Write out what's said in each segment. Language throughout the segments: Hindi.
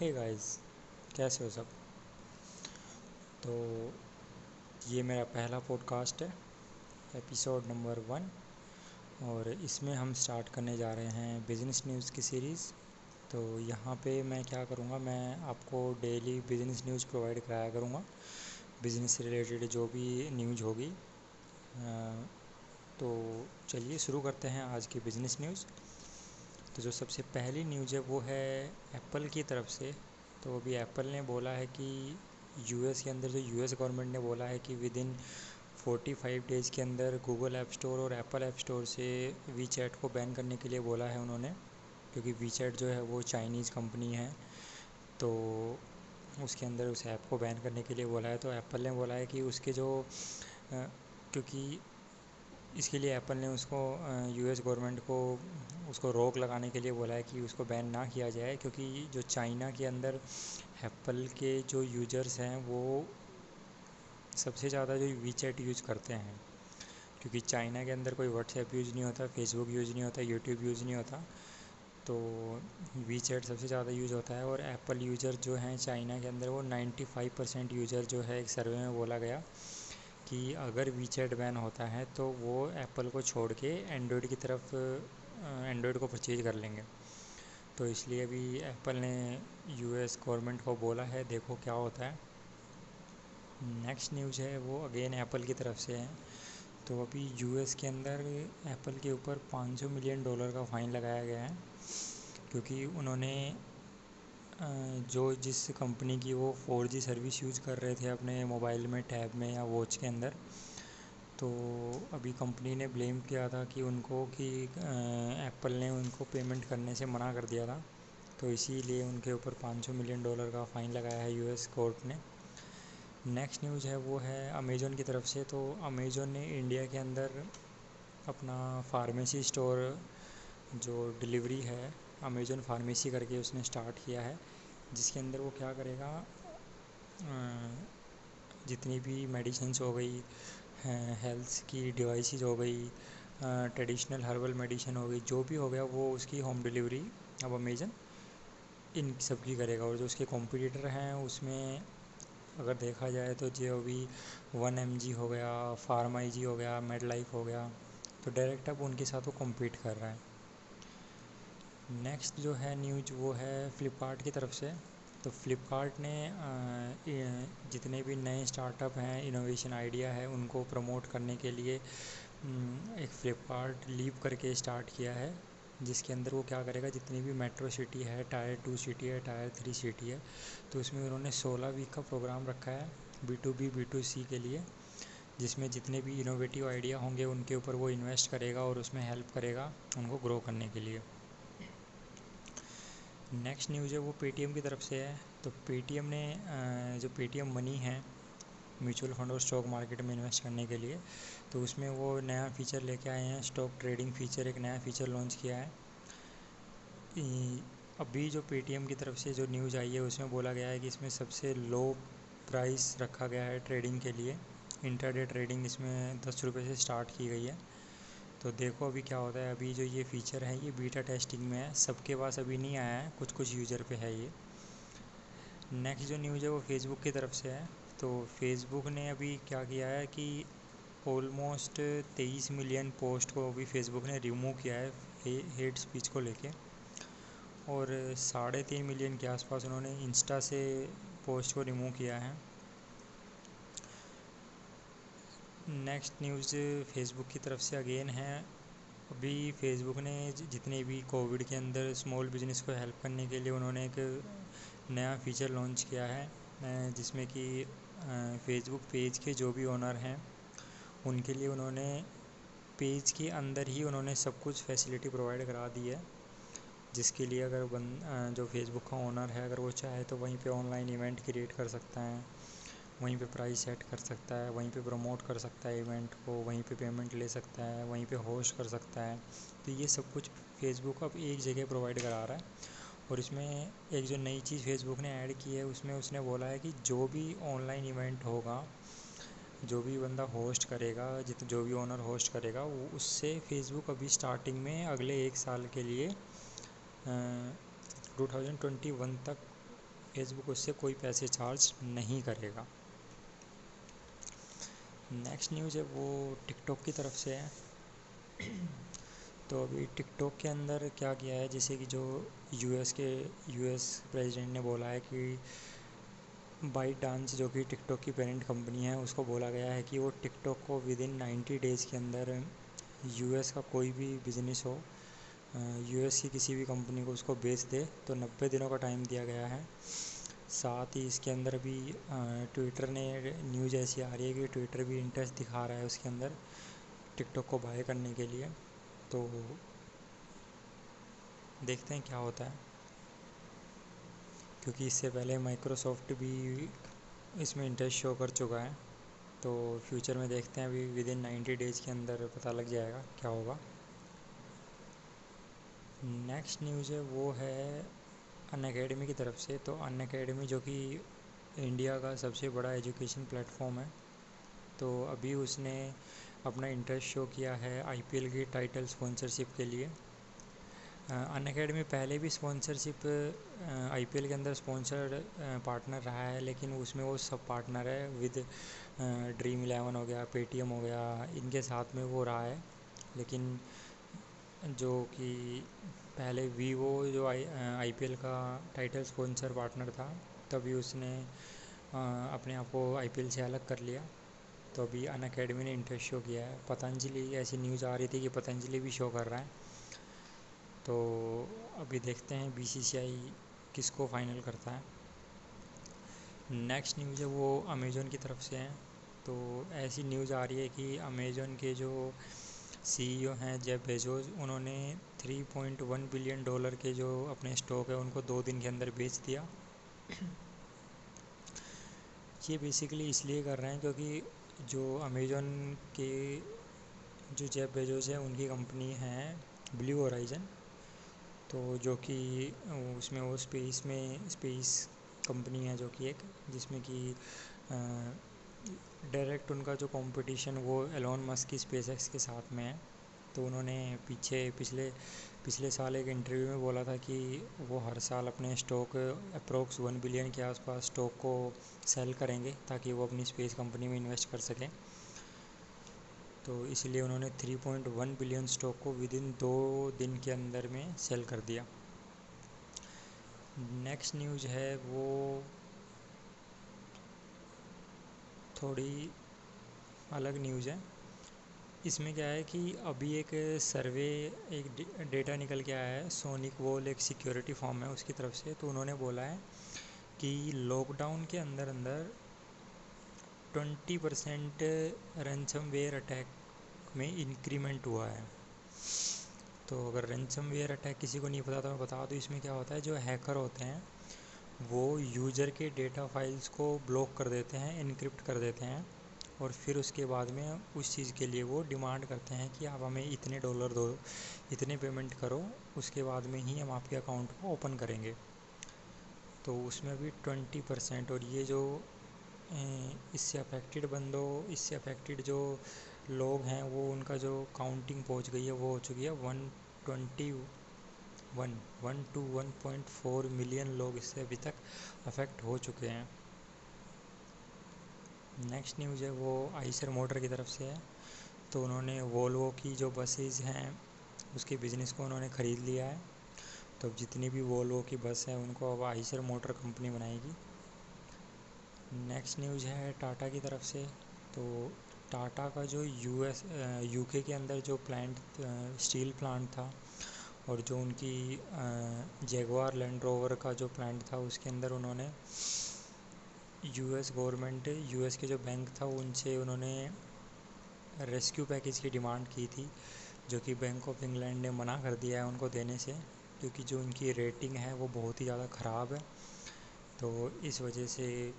हे गाइस कैसे हो सब? तो ये मेरा पहला पॉडकास्ट है एपिसोड नंबर वन और इसमें हम स्टार्ट करने जा रहे हैं बिज़नेस न्यूज़ की सीरीज़ तो यहाँ पे मैं क्या करूँगा, मैं आपको डेली बिज़नेस न्यूज़ प्रोवाइड कराया करूँगा बिज़नेस रिलेटेड जो भी न्यूज़ होगी। तो चलिए शुरू करते हैं आज की बिज़नेस न्यूज़ तो जो सबसे पहली न्यूज़ है वो है एप्पल की तरफ़ से। तो अभी एप्पल ने बोला है कि यूएस के अंदर जो यूएस गवर्नमेंट ने बोला है कि within forty five days के अंदर गूगल ऐप स्टोर और एप्पल ऐप स्टोर से वी चैट को बैन करने के लिए बोला है उन्होंने, क्योंकि वी चैट जो है वो चाइनीज़ कंपनी है। तो उसके अंदर उस ऐप को बैन करने के लिए बोला है। तो एप्पल ने बोला है कि उसके जो क्योंकि इसके लिए एप्पल ने उसको यूएस गवर्नमेंट को, उसको रोक लगाने के लिए बोला है कि उसको बैन ना किया जाए, क्योंकि जो चाइना के अंदर एप्पल के जो यूज़र्स हैं, वो सबसे ज़्यादा जो वी चैट यूज़ करते हैं। क्योंकि चाइना के अंदर कोई व्हाट्सएप यूज़ नहीं होता फेसबुक यूज़ नहीं होता यूट्यूब यूज़ नहीं होता तो वी चैट सबसे ज़्यादा यूज़ होता है। और एप्पल यूज़र जो हैं चाइना के अंदर, वो 95 परसेंट यूज़र जो है एक सर्वे में बोला गया। कि अगर वी चैट बैन होता है तो वो एप्पल को छोड़ के एंड्रॉयड की तरफ़ एंड्रॉयड को परचेज कर लेंगे। तो इसलिए अभी एप्पल ने यूएस गवर्नमेंट को बोला है, देखो क्या होता है। नेक्स्ट न्यूज़ है, वो अगेन एप्पल की तरफ़ से है। तो अभी यूएस के अंदर एप्पल के ऊपर 500 मिलियन डॉलर का फ़ाइन लगाया गया है, क्योंकि उन्होंने जो जिस कंपनी की वो फोर जी सर्विस यूज़ कर रहे थे अपने मोबाइल में टैब में या वॉच के अंदर तो अभी कंपनी ने ब्लेम किया था कि उनको कि एप्पल ने उनको पेमेंट करने से मना कर दिया था। तो इसीलिए उनके ऊपर 500 मिलियन डॉलर का फ़ाइन लगाया है यूएस कोर्ट ने। नेक्स्ट न्यूज़ है, वो है अमेज़ोन की तरफ़ से। तो अमेज़ोन ने इंडिया के अंदर अपना फार्मेसी स्टोर जो डिलीवरी है अमेज़ोन फार्मेसी करके उसने स्टार्ट किया है, जिसके अंदर वो क्या करेगा जितनी भी मेडिसिन्स हो गई हेल्थ की डिवाइसेस हो गई ट्रेडिशनल हर्बल मेडिसिन हो गई, जो भी हो गया, वो उसकी होम डिलीवरी अब अमेज़न इन सब की करेगा। और जो उसके कॉम्पिटिटर हैं, उसमें अगर देखा जाए तो जो अभी वन एम जी हो गया फार्मा जी हो गया मेड लाइफ हो गया तो डायरेक्ट अब उनके साथ वो कम्पीट कर रहा है। नेक्स्ट जो है न्यूज़ वो है फ़्लिपकार्ट की तरफ़ से। तो फ़्लिपकार्ट ने जितने भी नए स्टार्टअप हैं इनोवेशन आइडिया है, उनको प्रमोट करने के लिए एक फ़्लिपकार्ट लीव करके स्टार्ट किया है, जिसके अंदर वो क्या करेगा, जितनी भी मेट्रो सिटी है टायर टू सिटी है टायर थ्री सिटी है तो उसमें उन्होंने सोलह वीक का प्रोग्राम रखा है B to B B to C के लिए, जिसमें जितने भी इनोवेटिव आइडिया होंगे, उनके ऊपर वो इन्वेस्ट करेगा और उसमें हेल्प करेगा, उनको ग्रो करने के लिए। नेक्स्ट न्यूज़ है वो पेटीएम की तरफ़ से है। तो पेटीएम ने जो पेटीएम मनी है म्यूचुअल फंड और स्टॉक मार्केट में इन्वेस्ट करने के लिए तो उसमें वो नया फ़ीचर लेके आए हैं। स्टॉक ट्रेडिंग फ़ीचर एक नया फ़ीचर लॉन्च किया है। अभी जो पेटीएम की तरफ़ से जो न्यूज़ आई है, उसमें बोला गया है कि इसमें सबसे लो प्राइस रखा गया है ट्रेडिंग के लिए। इंटरडे ट्रेडिंग इसमें दस रुपये से स्टार्ट की गई है। तो देखो अभी क्या होता है, अभी जो ये फ़ीचर है, ये बीटा टेस्टिंग में है, सबके पास अभी नहीं आया है कुछ कुछ यूज़र पे है ये। नेक्स्ट जो न्यूज़ है वो फेसबुक की तरफ़ से है। तो फेसबुक ने अभी क्या किया है कि ऑलमोस्ट तेईस मिलियन पोस्ट को अभी फेसबुक ने रिमूव किया है हेट स्पीच को लेके। और साढ़े तीन मिलियन के आसपास उन्होंने इंस्टा से पोस्ट को रिमूव किया है। नेक्स्ट न्यूज़ फेसबुक की तरफ़ से अगेन है। अभी फेसबुक ने जितने भी कोविड के अंदर स्मॉल बिज़नेस को हेल्प करने के लिए उन्होंने एक नया फीचर लॉन्च किया है जिसमें कि फेसबुक पेज के जो भी ओनर हैं, उनके लिए उन्होंने पेज के अंदर ही उन्होंने सब कुछ फैसिलिटी प्रोवाइड करा दी है। जिसके लिए अगर बन जो फेसबुक का ओनर है, अगर वो चाहे तो वहीं पे ऑनलाइन इवेंट क्रिएट कर सकता है। वहीं पे प्राइस सेट कर सकता है, वहीं पे प्रमोट कर सकता है इवेंट को, वहीं पे पेमेंट ले सकता है, वहीं पे होस्ट कर सकता है। तो ये सब कुछ फेसबुक अब एक जगह प्रोवाइड करा रहा है और इसमें एक जो नई चीज़ फेसबुक ने ऐड की है, उसमें उसने बोला है कि जो भी ऑनलाइन इवेंट होगा, जो भी बंदा होस्ट करेगा, जित, जो भी ओनर होस्ट करेगा, वो उससे फेसबुक अभी स्टार्टिंग में अगले एक साल के लिए टू थाउज़ेंड ट्वेंटी वन तक फेसबुक उससे कोई पैसे चार्ज नहीं करेगा। नेक्स्ट न्यूज़ है वो टिकटॉक की तरफ़ से है। तो अभी टिकटॉक के अंदर क्या किया है, जैसे कि जो यूएस के यूएस प्रेसिडेंट ने बोला है कि बाई डांस जो कि टिकटॉक की पेरेंट कंपनी है, उसको बोला गया है कि वो टिकटॉक को विद इन नाइन्टी डेज़ के अंदर यूएस का कोई भी बिज़नेस हो यूएस की किसी भी कंपनी को उसको बेच दे तो नब्बे दिनों का टाइम दिया गया है। साथ ही इसके अंदर भी ट्विटर ने न्यूज़ ऐसी आ रही है कि ट्विटर भी इंटरेस्ट दिखा रहा है उसके अंदर टिकटॉक को बाय करने के लिए। तो देखते हैं क्या होता है। क्योंकि इससे पहले माइक्रोसॉफ्ट भी इसमें इंटरेस्ट शो कर चुका है। तो फ्यूचर में देखते हैं अभी विद इन नाइन्टी डेज़ के अंदर पता लग जाएगा क्या होगा। नेक्स्ट न्यूज़ है वो है अन अकेडमी की तरफ़ से तो अन अकेडमी जो कि इंडिया का सबसे बड़ा एजुकेशन प्लेटफॉर्म है तो अभी उसने अपना इंटरेस्ट शो किया है आईपीएल की टाइटल स्पॉन्सरशिप के लिए। अन अकेडमी पहले भी स्पॉन्सरशिप आईपीएल के अंदर स्पॉन्सर पार्टनर रहा है, लेकिन उसमें वो सब पार्टनर है विद ड्रीम इलेवन हो गया पेटीएम हो गया, इनके साथ में वो रहा है। लेकिन जो कि पहले वीवो जो आई आई का टाइटल स्पॉन्सर पार्टनर था तभी उसने आ, अपने आप को आई पी एल से अलग कर लिया। तो अभी अन अकेडमी ने इंटरेस्ट शो किया है। पतंजलि ऐसी न्यूज़ आ रही थी कि पतंजलि भी शो कर रहा है। तो अभी देखते हैं बी सी सी आई किसको फाइनल करता है। नेक्स्ट न्यूज़ है वो अमेज़ोन की तरफ़ से है। तो ऐसी न्यूज़ आ रही है कि अमेज़ोन के जो सीईओ हैं जेब बेजोज उन्होंने 3.1 बिलियन डॉलर के जो अपने स्टॉक है, उनको दो दिन के अंदर बेच दिया। ये बेसिकली इसलिए कर रहे हैं क्योंकि जो अमेजोन के जो जेब बेजोस है, उनकी कंपनी है ब्लू ओराइजन तो जो कि उसमें, वो स्पेस में स्पेस कंपनी है जो कि एक, जिसमें कि डायरेक्ट उनका जो कंपटीशन वो एलोन मस्क की स्पेस एक्स के साथ में है। तो उन्होंने पीछे, पिछले पिछले साल एक इंटरव्यू में बोला था कि वो हर साल अपने स्टॉक अप्रोक्स वन बिलियन के आसपास स्टॉक को सेल करेंगे ताकि वो अपनी स्पेस कंपनी में इन्वेस्ट कर सकें। तो इसलिए उन्होंने 3.1 बिलियन स्टॉक को विद इन दो दिन के अंदर में सेल कर दिया। नेक्स्ट न्यूज़ है वो थोड़ी अलग न्यूज़ है। इसमें क्या है कि अभी एक सर्वे, एक डेटा निकल के आया है सोनिक वोल एक सिक्योरिटी फॉर्म है उसकी तरफ़ से तो उन्होंने बोला है कि लॉकडाउन के अंदर अंदर twenty percent ransomware attack में इंक्रीमेंट हुआ है। तो अगर रनसम वेयर अटैक किसी को नहीं पता तो मैं बता दूँ इसमें क्या होता है, जो हैकर होते हैं, वो यूज़र के डेटा फाइल्स को ब्लॉक कर देते हैं इनक्रिप्ट कर देते हैं। और फिर उसके बाद में उस चीज़ के लिए वो डिमांड करते हैं कि आप हमें इतने डॉलर दो, इतने पेमेंट करो, उसके बाद में ही हम आपके अकाउंट को ओपन करेंगे। तो उसमें भी ट्वेंटी परसेंट और ये जो इससे अफेक्टेड बंदों, इससे अफेक्टेड जो लोग हैं, वो उनका जो काउंटिंग पहुँच गई है, वो हो चुकी है one twenty one one two one point four million लोग इससे अभी तक अफेक्ट हो चुके हैं। नेक्स्ट न्यूज़ है वो आइसर मोटर की तरफ़ से है। तो उन्होंने वोल्वो की जो बसेज हैं, उसके बिज़नेस को उन्होंने ख़रीद लिया है। तो जितनी भी वोल्वो की बस है, उनको अब आइसर मोटर कंपनी बनाएगी। नेक्स्ट न्यूज़ है टाटा की तरफ़ से। तो टाटा का जो यूएस यूके के अंदर जो प्लांट स्टील प्लांट था, और जो उनकी जेगवार लैंड रोवर का जो प्लांट था, उसके अंदर उन्होंने यूएस गवर्नमेंट, यूएस के जो बैंक था, उनसे उन्होंने रेस्क्यू पैकेज की डिमांड की थी, जो कि बैंक ऑफ़ इंग्लैंड ने मना कर दिया है उनको देने से, क्योंकि जो उनकी रेटिंग है, वो बहुत ही ज़्यादा ख़राब है। तो इस वजह से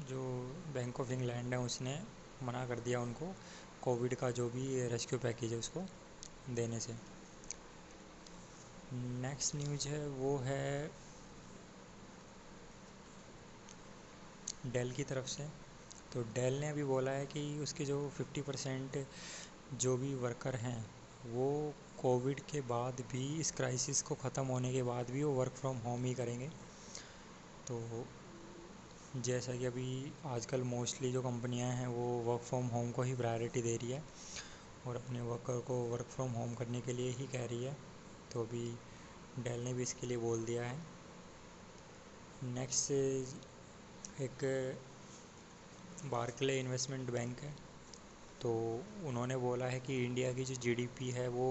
जो बैंक ऑफ़ इंग्लैंड है, उसने मना कर दिया उनको, कोविड का जो भी रेस्क्यू पैकेज है, उसको देने से। नेक्स्ट न्यूज़ है, वो है डेल की तरफ़ से। तो डेल ने अभी बोला है कि उसके जो 50 परसेंट जो भी वर्कर हैं, वो कोविड के बाद भी, इस क्राइसिस को ख़त्म होने के बाद भी वो वर्क फ्रॉम होम ही करेंगे। तो जैसा कि अभी आजकल मोस्टली जो कंपनियाँ हैं, वो वर्क फ्रॉम होम को ही प्रायोरिटी दे रही है और अपने वर्कर को वर्क फ्रॉम होम करने के लिए ही कह रही है। तो अभी डेल ने भी इसके लिए बोल दिया है। नेक्स्ट एक बार्कले इन्वेस्टमेंट बैंक है। तो उन्होंने बोला है कि इंडिया की जो जीडीपी है वो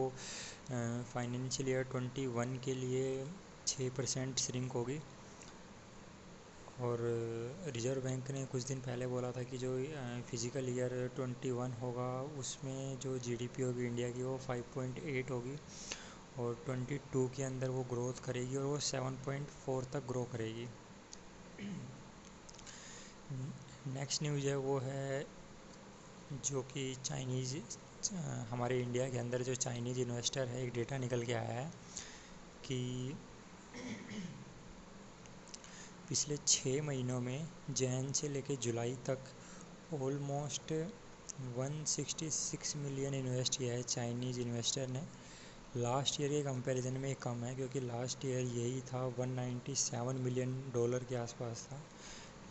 फाइनेंशियल ईयर 21 के लिए छः परसेंट श्रिंक होगी। और रिज़र्व बैंक ने कुछ दिन पहले बोला था कि जो फ़िज़िकल ईयर 21 होगा, उसमें जो जीडीपी होगी इंडिया की वो 5.8 होगी और 22 के अंदर वो ग्रोथ करेगी और वो 7.4 तक ग्रो करेगी। नेक्स्ट न्यूज़ है वो है जो कि चाइनीज़ हमारे इंडिया के अंदर जो चाइनीज़ इन्वेस्टर है, एक डेटा निकल के आया है कि पिछले छः महीनों में जैन से लेकर जुलाई तक ऑलमोस्ट 166 मिलियन इन्वेस्ट किया है चाइनीज़ इन्वेस्टर ने। लास्ट ईयर के कंपैरिजन में कम है, क्योंकि लास्ट ईयर यही था 197 मिलियन डॉलर के आसपास था।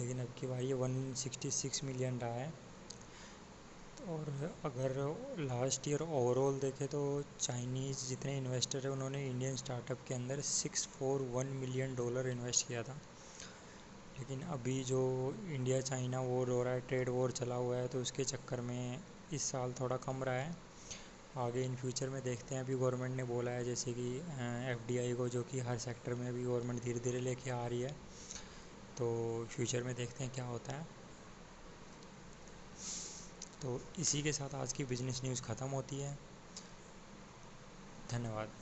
लेकिन अब की बार ये 166 मिलियन रहा है। और अगर लास्ट ईयर ओवरऑल देखें तो चाइनीज़ जितने इन्वेस्टर हैं, उन्होंने इंडियन स्टार्टअप के अंदर six four one million dollar invest किया था। लेकिन अभी जो इंडिया चाइना वॉर हो रहा है ट्रेड वॉर चला हुआ है तो उसके चक्कर में इस साल थोड़ा कम रहा है। आगे इन फ्यूचर में देखते हैं, अभी गवर्नमेंट ने बोला है, जैसे कि एफडीआई को, जो कि हर सेक्टर में अभी गवर्नमेंट धीरे धीरे लेके आ रही है। तो फ्यूचर में देखते हैं क्या होता है। तो इसी के साथ आज की बिज़नेस न्यूज़ ख़त्म होती है। धन्यवाद।